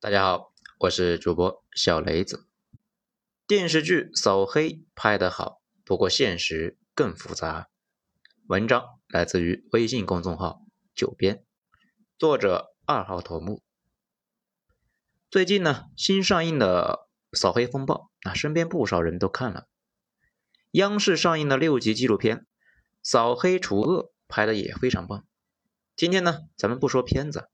大家好，我是主播小雷子。电视剧《扫黑》拍得好，不过现实更复杂。文章来自于微信公众号“九编”，作者二号头目。最近呢，新上映的《扫黑风暴》啊，身边不少人都看了。央视上映的六集纪录片《扫黑除恶》拍的也非常棒。今天呢，咱们不说片子。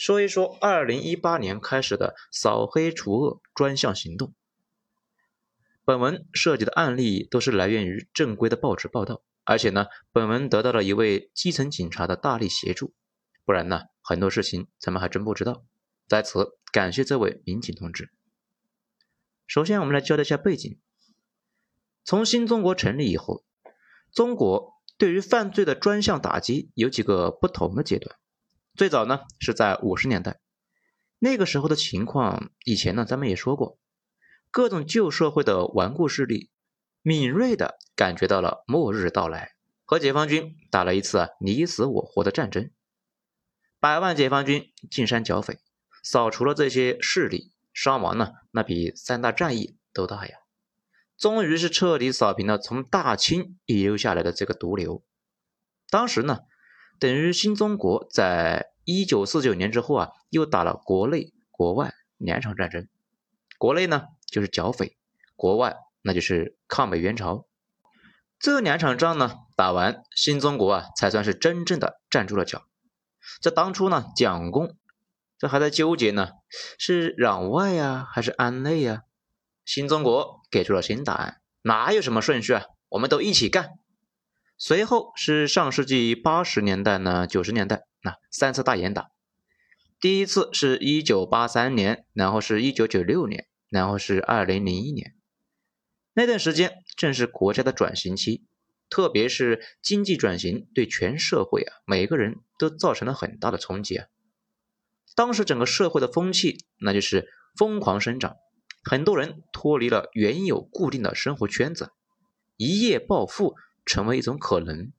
说一说二零一八年开始的扫黑除恶专项行动。本文涉及的案例都是来源于正规的报纸报道，而且呢，本文得到了一位基层警察的大力协助，不然呢，很多事情咱们还真不知道。在此感谢这位民警同志。首先，我们来交代一下背景：从新中国成立以后，中国对于犯罪的专项打击有几个不同的阶段。最早呢是在五十年代，那个时候的情况，以前呢咱们也说过，各种旧社会的顽固势力敏锐的感觉到了末日到来，和解放军打了一次你死我活的战争，百万解放军进山剿匪，扫除了这些势力，伤亡呢那比三大战役都大呀，终于是彻底扫平了从大清遗留下来的这个毒瘤，当时呢。等于新中国在一九四九年之后啊，又打了国内国外两场战争。国内呢就是剿匪，国外那就是抗美援朝。这两场仗呢打完，新中国啊才算是真正的站住了脚。这当初呢，蒋公这还在纠结呢，是攘外呀还是安内呀？新中国给出了新答案，哪有什么顺序啊？我们都一起干。随后是上世纪八十年代呢，九十年代那三次大严打，第一次是一九八三年，然后是一九九六年，然后是二零零一年。那段时间正是国家的转型期，特别是经济转型对全社会啊每个人都造成了很大的冲击啊。当时整个社会的风气那就是疯狂生长，很多人脱离了原有固定的生活圈子，一夜暴富。成为一种可能。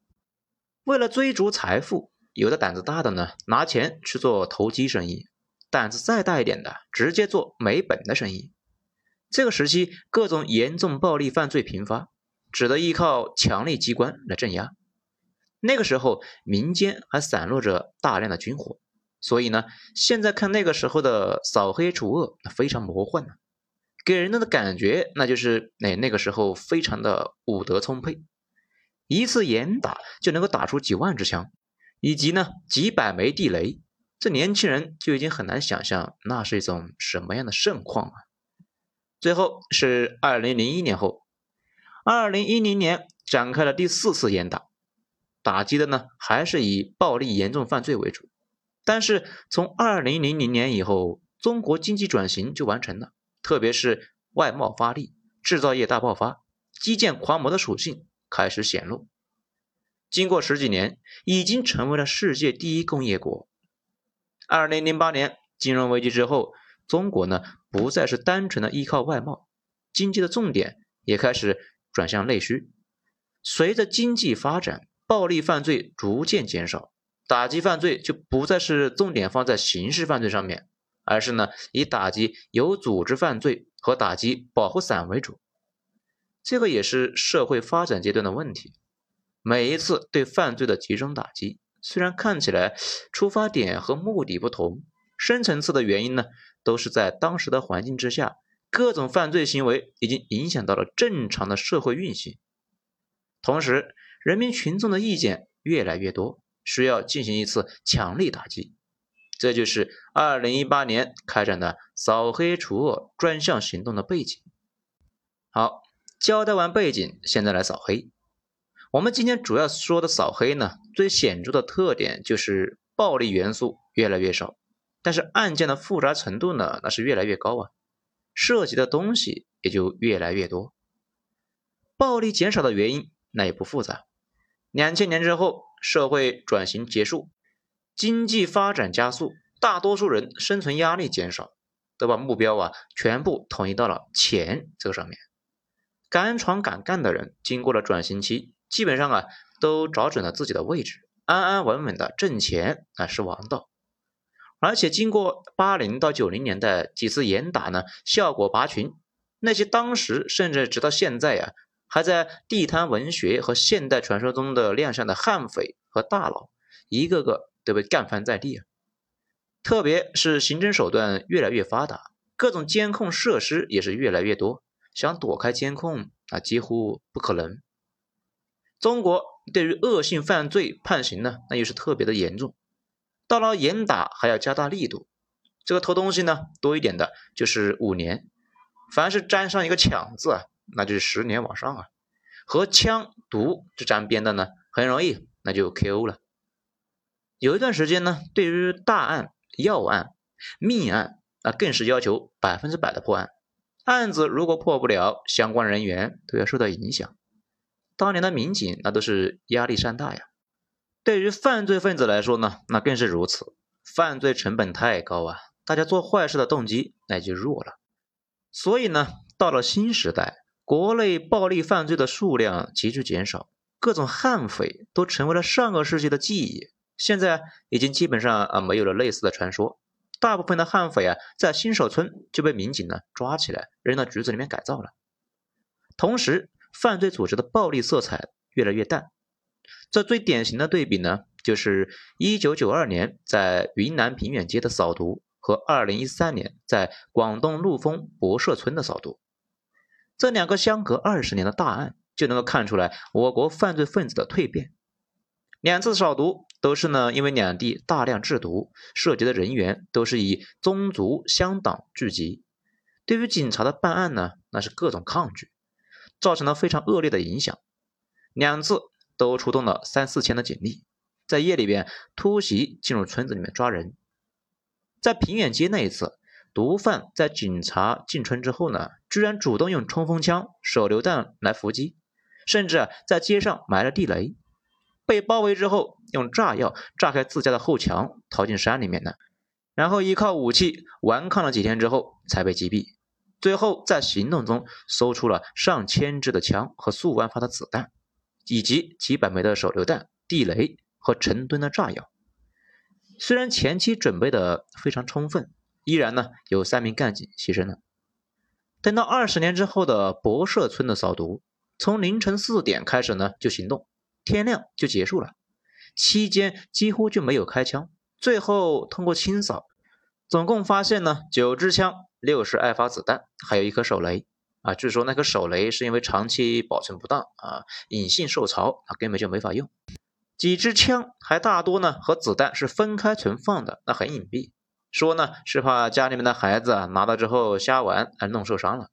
为了追逐财富，有的胆子大的呢，拿钱去做投机生意；胆子再大一点的，直接做没本的生意。这个时期，各种严重暴力犯罪频发，只得依靠强力机关来镇压。那个时候，民间还散落着大量的军火，所以呢，现在看那个时候的扫黑除恶，那非常魔幻呢，给人的感觉那就是哎，那个时候非常的武德充沛。一次严打就能够打出几万支枪，以及呢几百枚地雷，这年轻人就已经很难想象那是一种什么样的盛况啊！最后是二零零一年后，二零一零年展开了第四次严打，打击的呢还是以暴力严重犯罪为主，但是从二零零零年以后，中国经济转型就完成了，特别是外贸发力，制造业大爆发，基建狂魔的属性。开始显露。经过十几年，已经成为了世界第一工业国。二零零八年金融危机之后，中国呢不再是单纯的依靠外贸，经济的重点也开始转向内需。随着经济发展，暴力犯罪逐渐减少，打击犯罪就不再是重点放在刑事犯罪上面，而是呢以打击有组织犯罪和打击保护伞为主。这个也是社会发展阶段的问题。每一次对犯罪的集中打击，虽然看起来出发点和目的不同，深层次的原因呢，都是在当时的环境之下，各种犯罪行为已经影响到了正常的社会运行。同时，人民群众的意见越来越多，需要进行一次强力打击。这就是二零一八年开展的扫黑除恶专项行动的背景。好。交代完背景，现在来扫黑。我们今天主要说的扫黑呢，最显著的特点就是暴力元素越来越少，但是案件的复杂程度呢，那是越来越高啊，涉及的东西也就越来越多。暴力减少的原因那也不复杂，两千年之后社会转型结束，经济发展加速，大多数人生存压力减少，都把目标啊全部统一到了钱这个上面。敢闯敢干的人，经过了转型期，基本上啊都找准了自己的位置，安安稳稳的挣钱啊是王道。而且经过八零到九零年代几次严打呢，效果拔群。那些当时甚至直到现在呀，还在地摊文学和现代传说中的亮相的悍匪和大佬，一个个都被干翻在地啊！特别是刑侦手段越来越发达，各种监控设施也是越来越多，想躲开监控啊，几乎不可能。中国对于恶性犯罪判刑呢，那又是特别的严重，到了严打还要加大力度。这个偷东西呢，多一点的就是五年。凡是沾上一个抢字啊，那就是十年往上啊。和枪毒这沾边的呢，很容易那就 KO 了。有一段时间呢，对于大案、要案、命案啊，更是要求百分之百的破案。案子如果破不了，相关人员都要受到影响。当年的民警那都是压力山大呀。对于犯罪分子来说呢，那更是如此。犯罪成本太高啊，大家做坏事的动机那就弱了。所以呢，到了新时代，国内暴力犯罪的数量急剧减少，各种悍匪都成为了上个世纪的记忆。现在已经基本上啊没有了类似的传说，大部分的悍匪啊在新手村就被民警呢抓起来扔到局子里面改造了。同时，犯罪组织的暴力色彩越来越淡。这最典型的对比呢，就是1992年在云南平远街的扫毒。和二零一三年在广东陆丰博社村的扫毒，这两个相隔二十年的大案，就能够看出来我国犯罪分子的蜕变。两次扫毒都是呢，因为两地大量制毒，涉及的人员都是以宗族乡党聚集，对于警察的办案呢，那是各种抗拒，造成了非常恶劣的影响。两次都出动了三四千的警力，在夜里边突袭进入村子里面抓人。在平远街那一次，毒贩在警察进村之后呢，居然主动用冲锋枪、手榴弹来伏击，甚至在街上埋了地雷。被包围之后，用炸药炸开自家的后墙，逃进山里面的，然后依靠武器顽抗了几天之后才被击毙。最后在行动中搜出了上千支的枪和数万发的子弹，以及几百枚的手榴弹、地雷和成吨的炸药。虽然前期准备的非常充分，依然呢有三名干警牺牲了。等到二十年之后的博社村的扫毒，从凌晨四点开始呢就行动，天亮就结束了，期间几乎就没有开枪。最后通过清扫，总共发现呢九支枪、六十二发子弹，还有一颗手雷。啊，据说那颗手雷是因为长期保存不当啊，隐性受潮，啊根本就没法用。几支枪还大多呢，和子弹是分开存放的，那很隐蔽。说呢是怕家里面的孩子啊拿到之后瞎玩，而弄受伤了。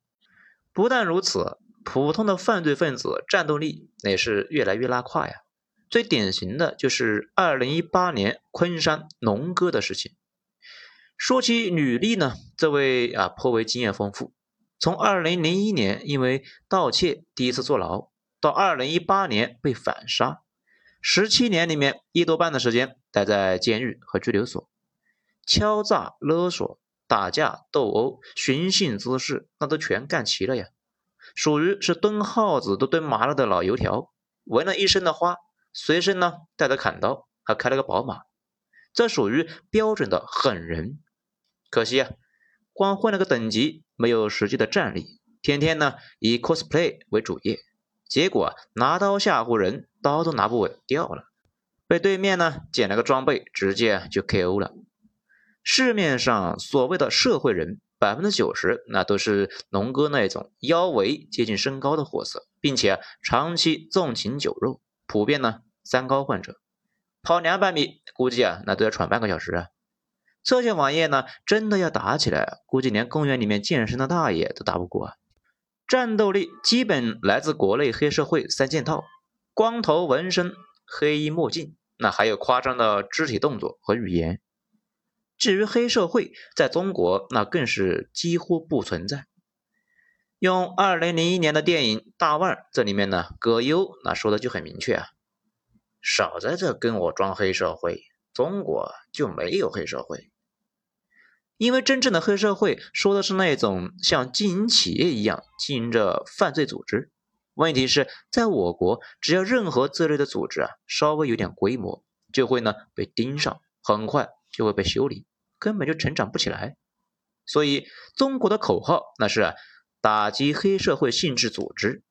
不但如此，普通的犯罪分子战斗力也是越来越拉胯呀。最典型的就是二零一八年昆山龙哥的事情。说起履历呢，这位啊颇为经验丰富。从二零零一年因为盗窃第一次坐牢，到二零一八年被反杀。十七年里面，一多半的时间待在监狱和拘留所，敲诈勒索、打架斗殴、寻衅滋事，那都全干齐了呀！属于是蹲耗子都蹲麻了的老油条，纹了一身的花，随身呢带着砍刀，还开了个宝马，这属于标准的狠人。可惜啊，光混了个等级，没有实际的战力，天天呢以 cosplay 为主业。结果拿刀吓唬人，刀都拿不稳掉了，被对面呢捡了个装备，直接就 KO 了。市面上所谓的社会人，百分之九十那都是龙哥那种腰围接近身高的货色，并且长期纵情酒肉，普遍呢三高患者，跑两百米估计啊那都要喘半个小时啊。这些网页呢真的要打起来，估计连公园里面健身的大爷都打不过啊。战斗力基本来自国内黑社会三件套：光头、纹身、黑衣墨镜，那还有夸张的肢体动作和语言。至于黑社会，在中国那更是几乎不存在。用二零零一年的电影《大腕》这里面呢，葛优那说的就很明确啊：少在这跟我装黑社会，中国就没有黑社会。因为真正的黑社会说的是那种像经营企业一样经营着犯罪组织。问题是在我国，只要任何这类的组织啊稍微有点规模，就会呢被盯上，很快就会被修理。根本就成长不起来。所以中国的口号那是打击黑社会性质组织，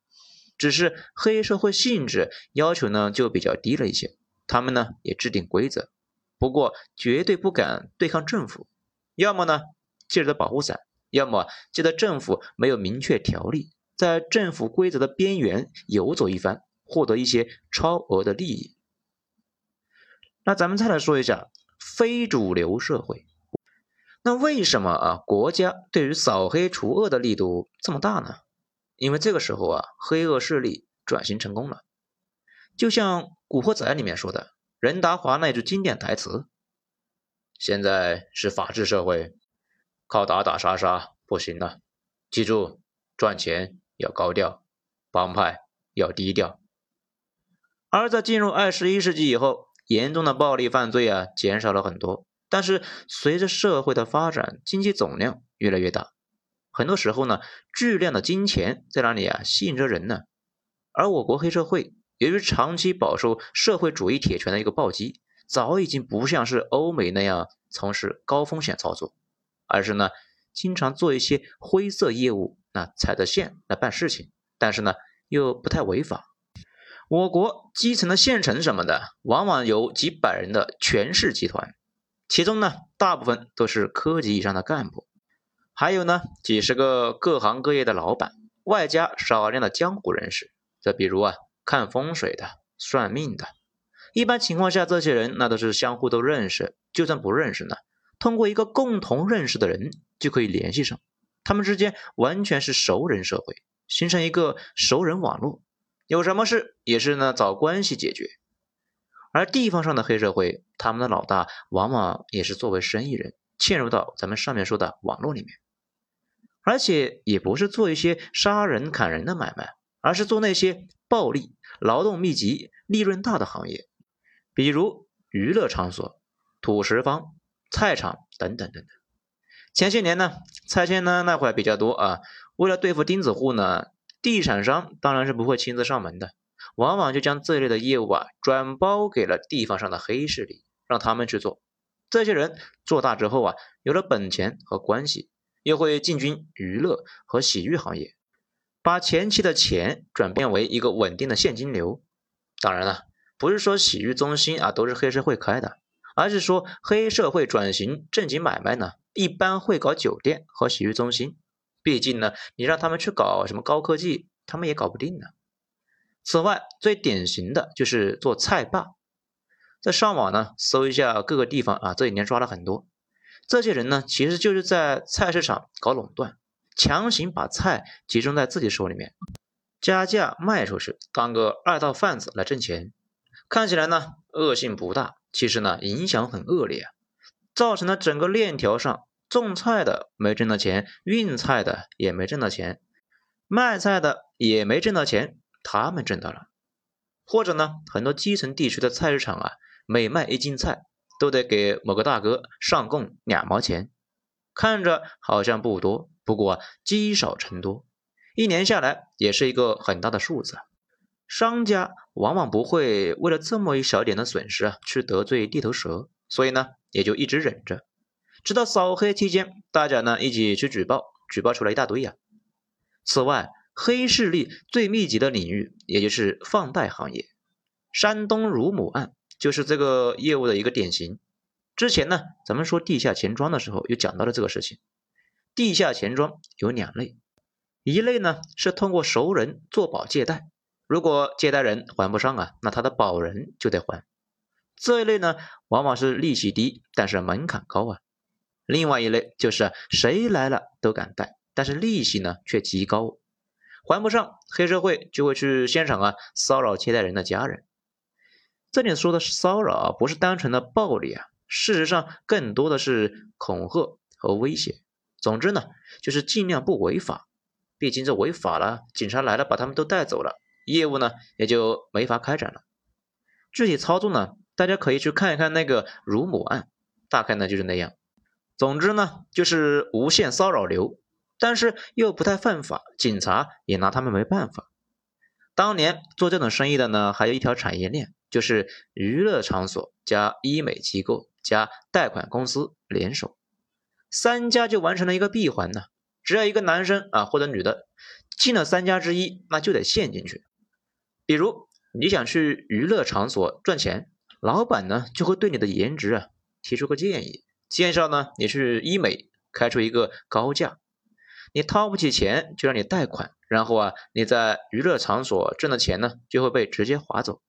只是黑社会性质要求呢就比较低了一些，他们呢也制定规则，不过绝对不敢对抗政府，要么呢借着保护伞，要么借着政府没有明确条例，在政府规则的边缘游走一番，获得一些超额的利益。那咱们再来说一下非主流社会。那为什么啊国家对于扫黑除恶的力度这么大呢？因为这个时候啊黑恶势力转型成功了。就像《古惑仔》里面说的任达华那句经典台词：“现在是法治社会，靠打打杀杀不行了，记住赚钱要高调，帮派要低调。”而在进入二十一世纪以后，严重的暴力犯罪啊，减少了很多。但是随着社会的发展，经济总量越来越大，很多时候呢，巨量的金钱在哪里啊？吸引着人呢。而我国黑社会由于长期饱受社会主义铁拳的一个暴击，早已经不像是欧美那样从事高风险操作，而是呢，经常做一些灰色业务，那踩着线来办事情，但是呢，又不太违法。我国基层的县城什么的，往往有几百人的权势集团，其中呢，大部分都是科级以上的干部，还有呢，几十个各行各业的老板，外加少量的江湖人士。再比如啊，看风水的、算命的，一般情况下，这些人那都是相互都认识，就算不认识呢，通过一个共同认识的人就可以联系上，他们之间完全是熟人社会，形成一个熟人网络。有什么事也是呢，找关系解决。而地方上的黑社会，他们的老大往往也是作为生意人，嵌入到咱们上面说的网络里面，而且也不是做一些杀人砍人的买卖，而是做那些暴利、劳动密集、利润大的行业，比如娱乐场所、土石方、菜场等等等等。前些年呢，拆迁呢那会比较多啊，为了对付钉子户呢。地产商当然是不会亲自上门的，往往就将这类的业务啊转包给了地方上的黑势力，让他们去做。这些人做大之后啊，有了本钱和关系，又会进军娱乐和洗浴行业，把前期的钱转变为一个稳定的现金流。当然了，不是说洗浴中心啊都是黑社会开的，而是说黑社会转型正经买卖呢，一般会搞酒店和洗浴中心。毕竟呢，你让他们去搞什么高科技，他们也搞不定呢。此外，最典型的就是做菜霸，在上网呢搜一下各个地方啊，这几年抓了很多。这些人呢，其实就是在菜市场搞垄断，强行把菜集中在自己手里面，加价卖出去，当个二道贩子来挣钱。看起来呢恶性不大，其实呢影响很恶劣，造成了整个链条上。种菜的没挣到钱，运菜的也没挣到钱，卖菜的也没挣到钱，他们挣到了。或者呢，很多基层地区的菜市场啊，每卖一斤菜都得给某个大哥上供两毛钱，看着好像不多，不过积少成多，一年下来也是一个很大的数字。商家往往不会为了这么一小点的损失啊，去得罪地头蛇，所以呢，也就一直忍着。直到扫黑期间，大家呢一起去举报，举报出来一大堆呀。此外，黑势力最密集的领域，也就是放贷行业，山东乳母案就是这个业务的一个典型。之前呢，咱们说地下钱庄的时候，又讲到了这个事情。地下钱庄有两类，一类呢是通过熟人做保借贷，如果借贷人还不上啊，那他的保人就得还。这一类呢，往往是利息低，但是门槛高啊。另外一类就是谁来了都敢贷，但是利息呢却极高，还不上，黑社会就会去现场啊骚扰借贷人的家人。这里说的骚扰啊，不是单纯的暴力啊，事实上更多的是恐吓和威胁。总之呢，就是尽量不违法，毕竟这违法了，警察来了把他们都带走了，业务呢也就没法开展了。具体操作呢，大家可以去看一看那个乳母案，大概呢就是那样。总之呢，就是无限骚扰流，但是又不太犯法，警察也拿他们没办法。当年做这种生意的呢，还有一条产业链，就是娱乐场所加医美机构加贷款公司联手，三家就完成了一个闭环呢。只要一个男生啊或者女的进了三家之一，那就得陷进去。比如你想去娱乐场所赚钱，老板呢就会对你的颜值啊提出个建议，介绍呢你去医美，开出一个高价。你掏不起钱，就让你贷款，然后啊你在娱乐场所挣的钱呢就会被直接划走。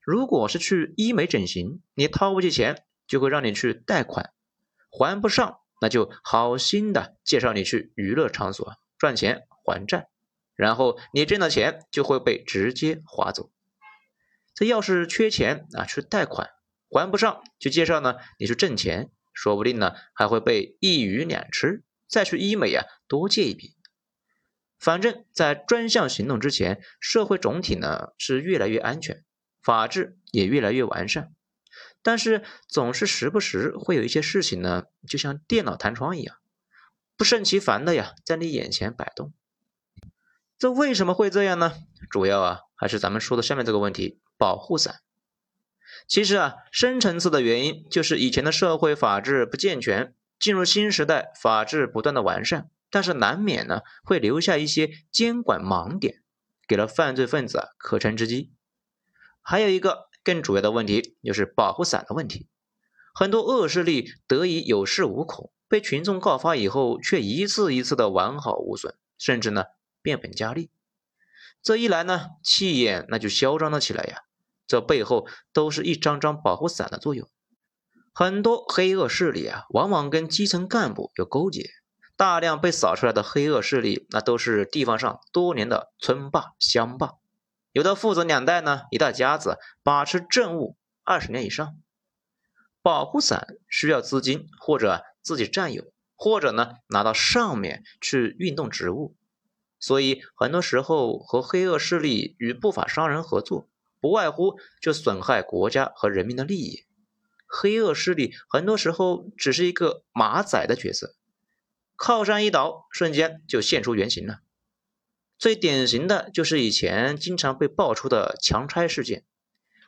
如果是去医美整形，你掏不起钱，就会让你去贷款，还不上。那就好心的介绍你去娱乐场所赚钱还债，然后你挣的钱就会被直接划走。这要是缺钱啊，去贷款还不上，就介绍呢你去挣钱，说不定呢还会被一鱼两吃，再去医美啊多借一笔。反正，在专项行动之前，社会总体呢是越来越安全，法治也越来越完善。但是总是时不时会有一些事情呢，就像电脑弹窗一样，不胜其烦的呀，在你眼前摆动。这为什么会这样呢？主要啊，还是咱们说的下面这个问题——保护伞。其实啊，深层次的原因就是以前的社会法治不健全，进入新时代，法治不断的完善，但是难免呢会留下一些监管盲点，给了犯罪分子可乘之机。还有一个。更主要的问题就是保护伞的问题，很多恶势力得以有恃无恐，被群众告发以后，却一次一次的完好无损，甚至呢变本加厉。这一来呢，气焰那就嚣张了起来呀。这背后都是一张张保护伞的作用。很多黑恶势力啊，往往跟基层干部有勾结，大量被扫出来的黑恶势力，那都是地方上多年的村霸、乡霸。有的父子两代呢，一大家子把持政务二十年以上。保护伞需要资金，或者自己占有，或者呢拿到上面去运动职务。所以很多时候和黑恶势力与不法商人合作，不外乎就损害国家和人民的利益。黑恶势力很多时候只是一个马仔的角色，靠山一倒，瞬间就现出原形了。最典型的就是以前经常被爆出的强拆事件，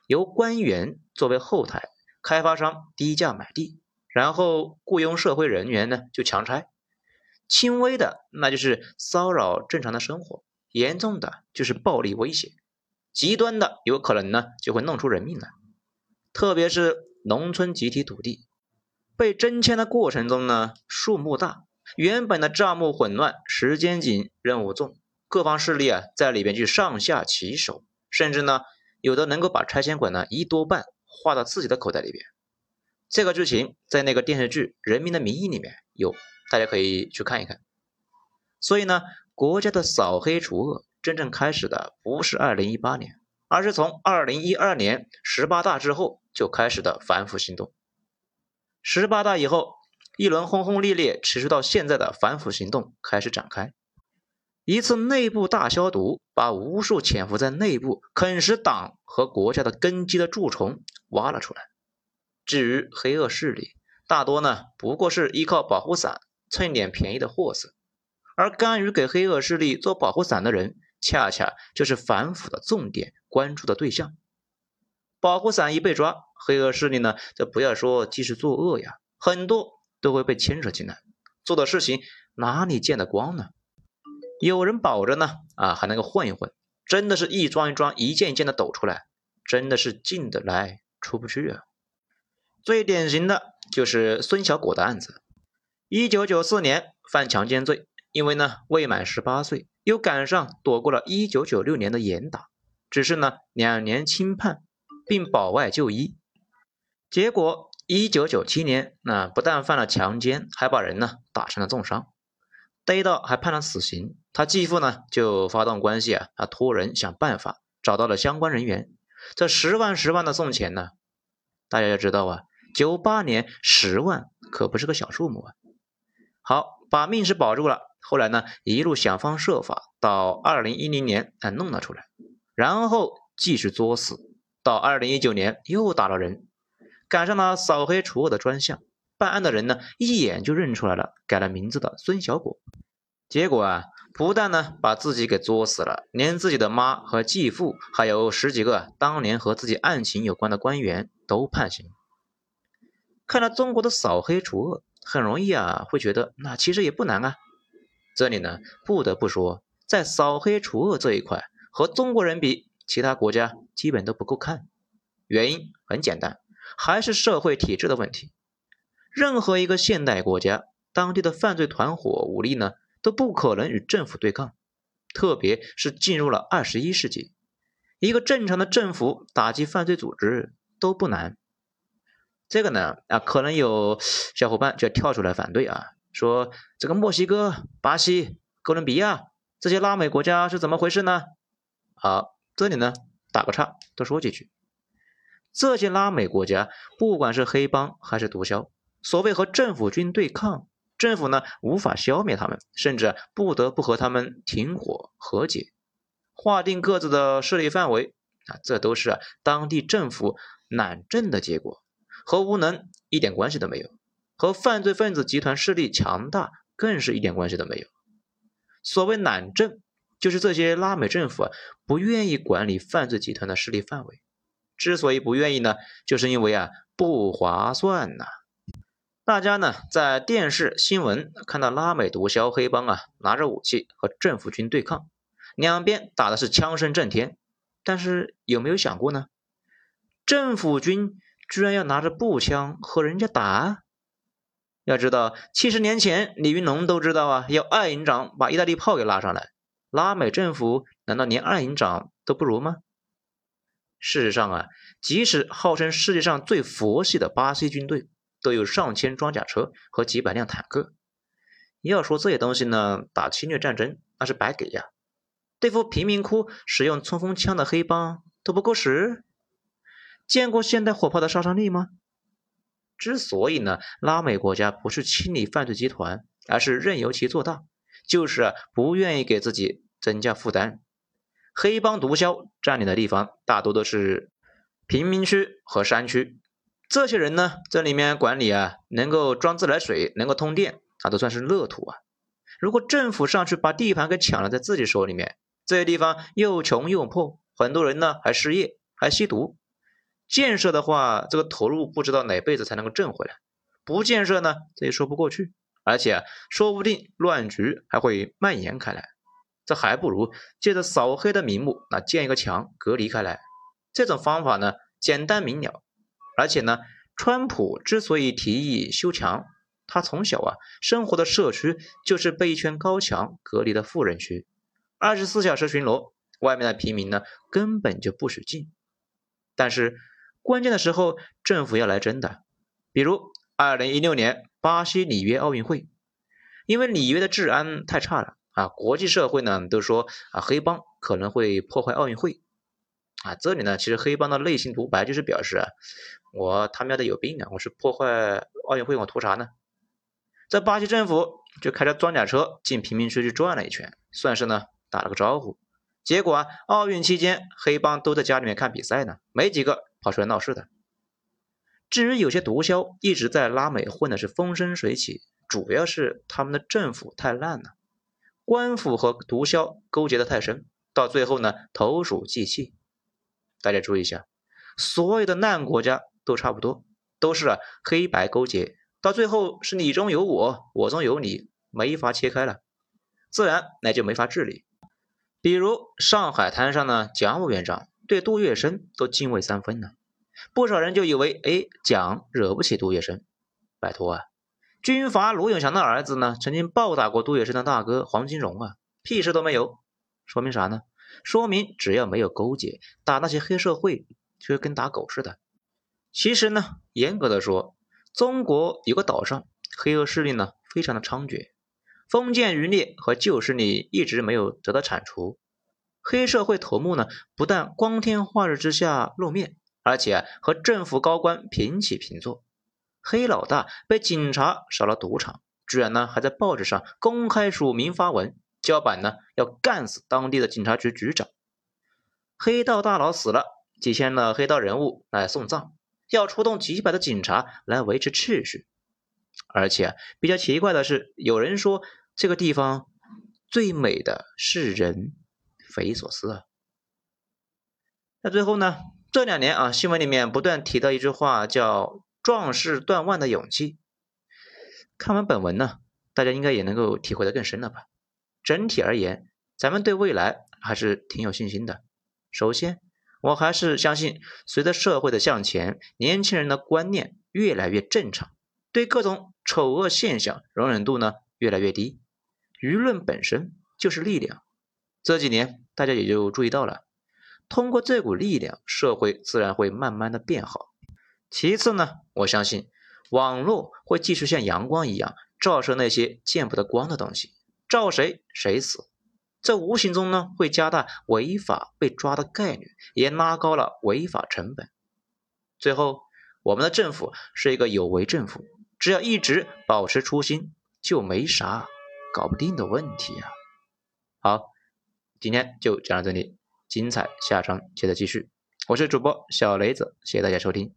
由官员作为后台，开发商低价买地，然后雇佣社会人员呢就强拆。轻微的那就是骚扰正常的生活，严重的就是暴力威胁，极端的有可能呢就会弄出人命来。特别是农村集体土地被征迁的过程中呢，数目大，原本的账目混乱，时间紧，任务重。各方势力啊，在里边去上下其手，甚至呢，有的能够把拆迁款呢一多半划到自己的口袋里边。这个剧情在那个电视剧《人民的名义》里面有，大家可以去看一看。所以呢，国家的扫黑除恶真正开始的不是二零一八年，而是从二零一二年十八大之后就开始的反腐行动。十八大以后，一轮轰轰烈烈持续到现在的反腐行动开始展开。一次内部大消毒，把无数潜伏在内部啃食党和国家的根基的蛀虫挖了出来。至于黑恶势力，大多呢不过是依靠保护伞蹭点便宜的货色，而甘于给黑恶势力做保护伞的人，恰恰就是反腐的重点关注的对象。保护伞一被抓，黑恶势力呢，这不要说继续作恶呀，很多都会被牵扯进来，做的事情哪里见得光呢？有人保着呢，啊，还能够混一混，真的是一桩一桩、一件一件的抖出来，真的是进得来出不去啊。最典型的就是孙小果的案子，一九九四年犯强奸罪，因为呢未满十八岁，又赶上躲过了一九九六年的严打，只是呢两年轻判，并保外就医。结果一九九七年，那不但犯了强奸，还把人呢打成了重伤。逮到还判了死刑，他继父呢就发动关系啊，他托人想办法找到了相关人员，这十万十万的送钱呢，大家要知道啊，九八年十万可不是个小数目啊。好，把命是保住了，后来呢一路想方设法到二零一零年才弄了出来，然后继续作死，到二零一九年又打了人，赶上了扫黑除恶的专项。办案的人呢，一眼就认出来了，改了名字的孙小果。结果啊，不但呢把自己给作死了，连自己的妈和继父，还有十几个当年和自己案情有关的官员都判刑。看了中国的扫黑除恶，很容易啊会觉得那其实也不难啊。这里呢不得不说，在扫黑除恶这一块和中国人比，其他国家基本都不够看。原因很简单，还是社会体制的问题。任何一个现代国家，当地的犯罪团伙武力呢都不可能与政府对抗，特别是进入了二十一世纪，一个正常的政府打击犯罪组织都不难。这个呢，啊，可能有小伙伴就要跳出来反对啊，说这个墨西哥、巴西、哥伦比亚这些拉美国家是怎么回事呢？好，这里呢打个岔，多说几句。这些拉美国家，不管是黑帮还是毒枭，所谓和政府军对抗，政府呢无法消灭他们，甚至不得不和他们停火和解，划定各自的势力范围啊，这都是当地政府懒政的结果。和无能一点关系都没有，和犯罪分子集团势力强大更是一点关系都没有。所谓懒政，就是这些拉美政府啊不愿意管理犯罪集团的势力范围。之所以不愿意呢，就是因为啊不划算呐。大家呢在电视新闻看到拉美毒枭黑帮啊拿着武器和政府军对抗，两边打的是枪声震天，但是有没有想过呢？政府军。居然要拿着步枪和人家打！要知道，七十年前李云龙都知道啊，要二营长把意大利炮给拉上来。拉美政府难道连二营长都不如吗？事实上啊，即使号称世界上最佛系的巴西军队，都有上千装甲车和几百辆坦克。要说这些东西呢，打侵略战争那是白给呀。对付贫民窟使用冲锋枪的黑帮都不够使。见过现代火炮的杀伤力吗？之所以呢，拉美国家不是清理犯罪集团，而是任由其做大，就是不愿意给自己增加负担。黑帮毒枭占领的地方大多都是贫民区和山区，这些人呢，这里面管理啊，能够装自来水，能够通电，那都算是乐土啊。如果政府上去把地盘给抢了，在自己手里面，这些地方又穷又破，很多人呢还失业，还吸毒。建设的话，这个投入不知道哪辈子才能够挣回来；不建设呢，这也说不过去，而且说不定乱局还会蔓延开来。这还不如借着扫黑的名目，那建一个墙隔离开来。这种方法呢，简单明了。而且呢，川普之所以提议修墙，他从小啊生活的社区就是被一圈高墙隔离的富人区，二十四小时巡逻，外面的平民呢根本就不许进。但是。关键的时候，政府要来真的。比如，二零一六年巴西里约奥运会，因为里约的治安太差了啊，国际社会呢都说啊，黑帮可能会破坏奥运会啊。这里呢，其实黑帮的内心独白就是表示啊，我他喵的有病啊，我是破坏奥运会，我图啥呢？在巴西政府就开着装甲车进贫民区去转了一圈，算是呢打了个招呼。结果啊，奥运期间黑帮都在家里面看比赛呢，没几个。跑出来闹事的。至于有些毒枭一直在拉美混的是风生水起，主要是他们的政府太烂了，官府和毒枭勾结的太深，到最后呢投鼠忌器。大家注意一下，所有的烂国家都差不多，都是啊黑白勾结，到最后是你中有我，我中有你，没法切开了，自然那就没法治理。比如上海滩上呢，蒋委员长。对杜月笙都敬畏三分呢，不少人就以为，哎，蒋惹不起杜月笙。拜托啊，军阀卢永祥的儿子呢，曾经暴打过杜月笙的大哥黄金荣啊，屁事都没有。说明啥呢？说明只要没有勾结，打那些黑社会，就跟打狗似的。其实呢，严格的说，中国有个岛上，黑恶势力呢非常的猖獗，封建余孽和旧势力一直没有得到铲除。黑社会头目呢，不但光天化日之下露面，而且和政府高官平起平坐。黑老大被警察扫了赌场，居然呢还在报纸上公开署名发文，叫板呢要干死当地的警察局局长。黑道大佬死了，几千的黑道人物来送葬，要出动几百的警察来维持秩序。而且比较奇怪的是，有人说这个地方最美的是人。匪夷所思啊！那最后呢？这两年啊，新闻里面不断提到一句话，叫“壮士断腕的勇气”。看完本文呢，大家应该也能够体会得更深了吧？整体而言，咱们对未来还是挺有信心的。首先，我还是相信，随着社会的向前，年轻人的观念越来越正常，对各种丑恶现象容忍度呢越来越低。舆论本身就是力量，这几年大家也就注意到了。通过这股力量，社会自然会慢慢的变好。其次呢，我相信网络会继续像阳光一样照射那些见不得光的东西，照谁谁死。这无形中呢，会加大违法被抓的概率，也拉高了违法成本。最后，我们的政府是一个有为政府，只要一直保持初心，就没啥搞不定的问题啊。好，今天就讲到这里。精彩，下章接着继续。我是主播小雷子，谢谢大家收听。